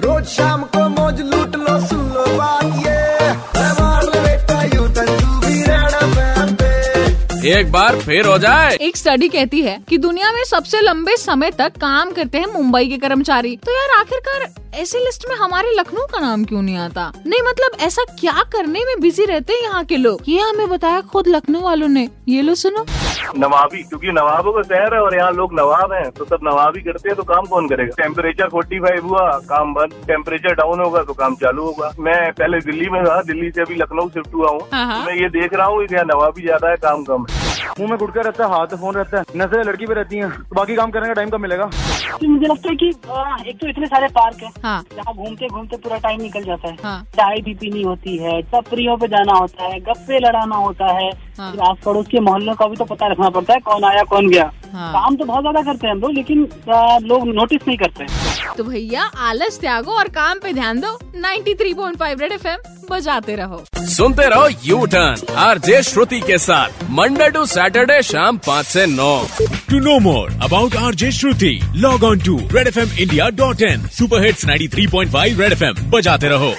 रोज शाम को मौज लूट लो सुन लो बात ये। मैं मार ले बेटा यूँ तू एक बार फिर हो जाए। एक स्टडी कहती है कि दुनिया में सबसे लंबे समय तक काम करते हैं मुंबई के कर्मचारी। तो यार आखिरकार ऐसी लिस्ट में हमारे लखनऊ का नाम क्यों नहीं आता? नहीं मतलब ऐसा क्या करने में बिज़ी रहते हैं यहाँ के लोग? ये हमें बताया खुद लखनऊ वालों ने। ये लो सुनो। नवाबी क्योंकि नवाबों का शहर है और यहाँ लोग नवाब हैं तो सब नवाबी करते हैं तो काम कौन करेगा? टेम्परेचर 45 हुआ काम बंद। टेम्परेचर डाउन होगा तो काम चालू होगा। मैं पहले दिल्ली में था दिल्ली से अभी लखनऊ शिफ्ट हुआ हूँ। हाँ, हाँ। मैं ये देख रहा हूँ कि यहाँ नवाबी ज़्यादा है काम कम है। मुँह में गुटका रहता है हाथ में फ़ोन रहता है नज़र लड़की पे रहती हैं। तो बाकी काम करने का टाइम कब मिलेगा? तो मुझे लगता है कि आ, एक तो इतने सारे पार्क है हाँ। जहाँ घूमते घूमते पूरा टाइम निकल जाता है। हाँ। चाय भी पीनी होती है तफरियों पे जाना होता है गप्पे लड़ाना होता है। हाँ। आस पड़ोस के मोहल्लों का भी तो पता रखना पड़ता है कौन आया कौन गया। हाँ। काम तो बहुत ज़्यादा करते हैं हम लोग लेकिन लोग नोटिस नहीं करते। तो भैया आलस त्यागो और काम पे ध्यान दो। 93.5 रेड एफएम बजाते रहो। सुनते रहो U turn R J Shruti के साथ मंडे टू सैटरडे शाम पाँच ऐसी नौ। To know more about R J Shruti log on to Red F M India dot in super hits ninety three point five Red F M बजाते रहो।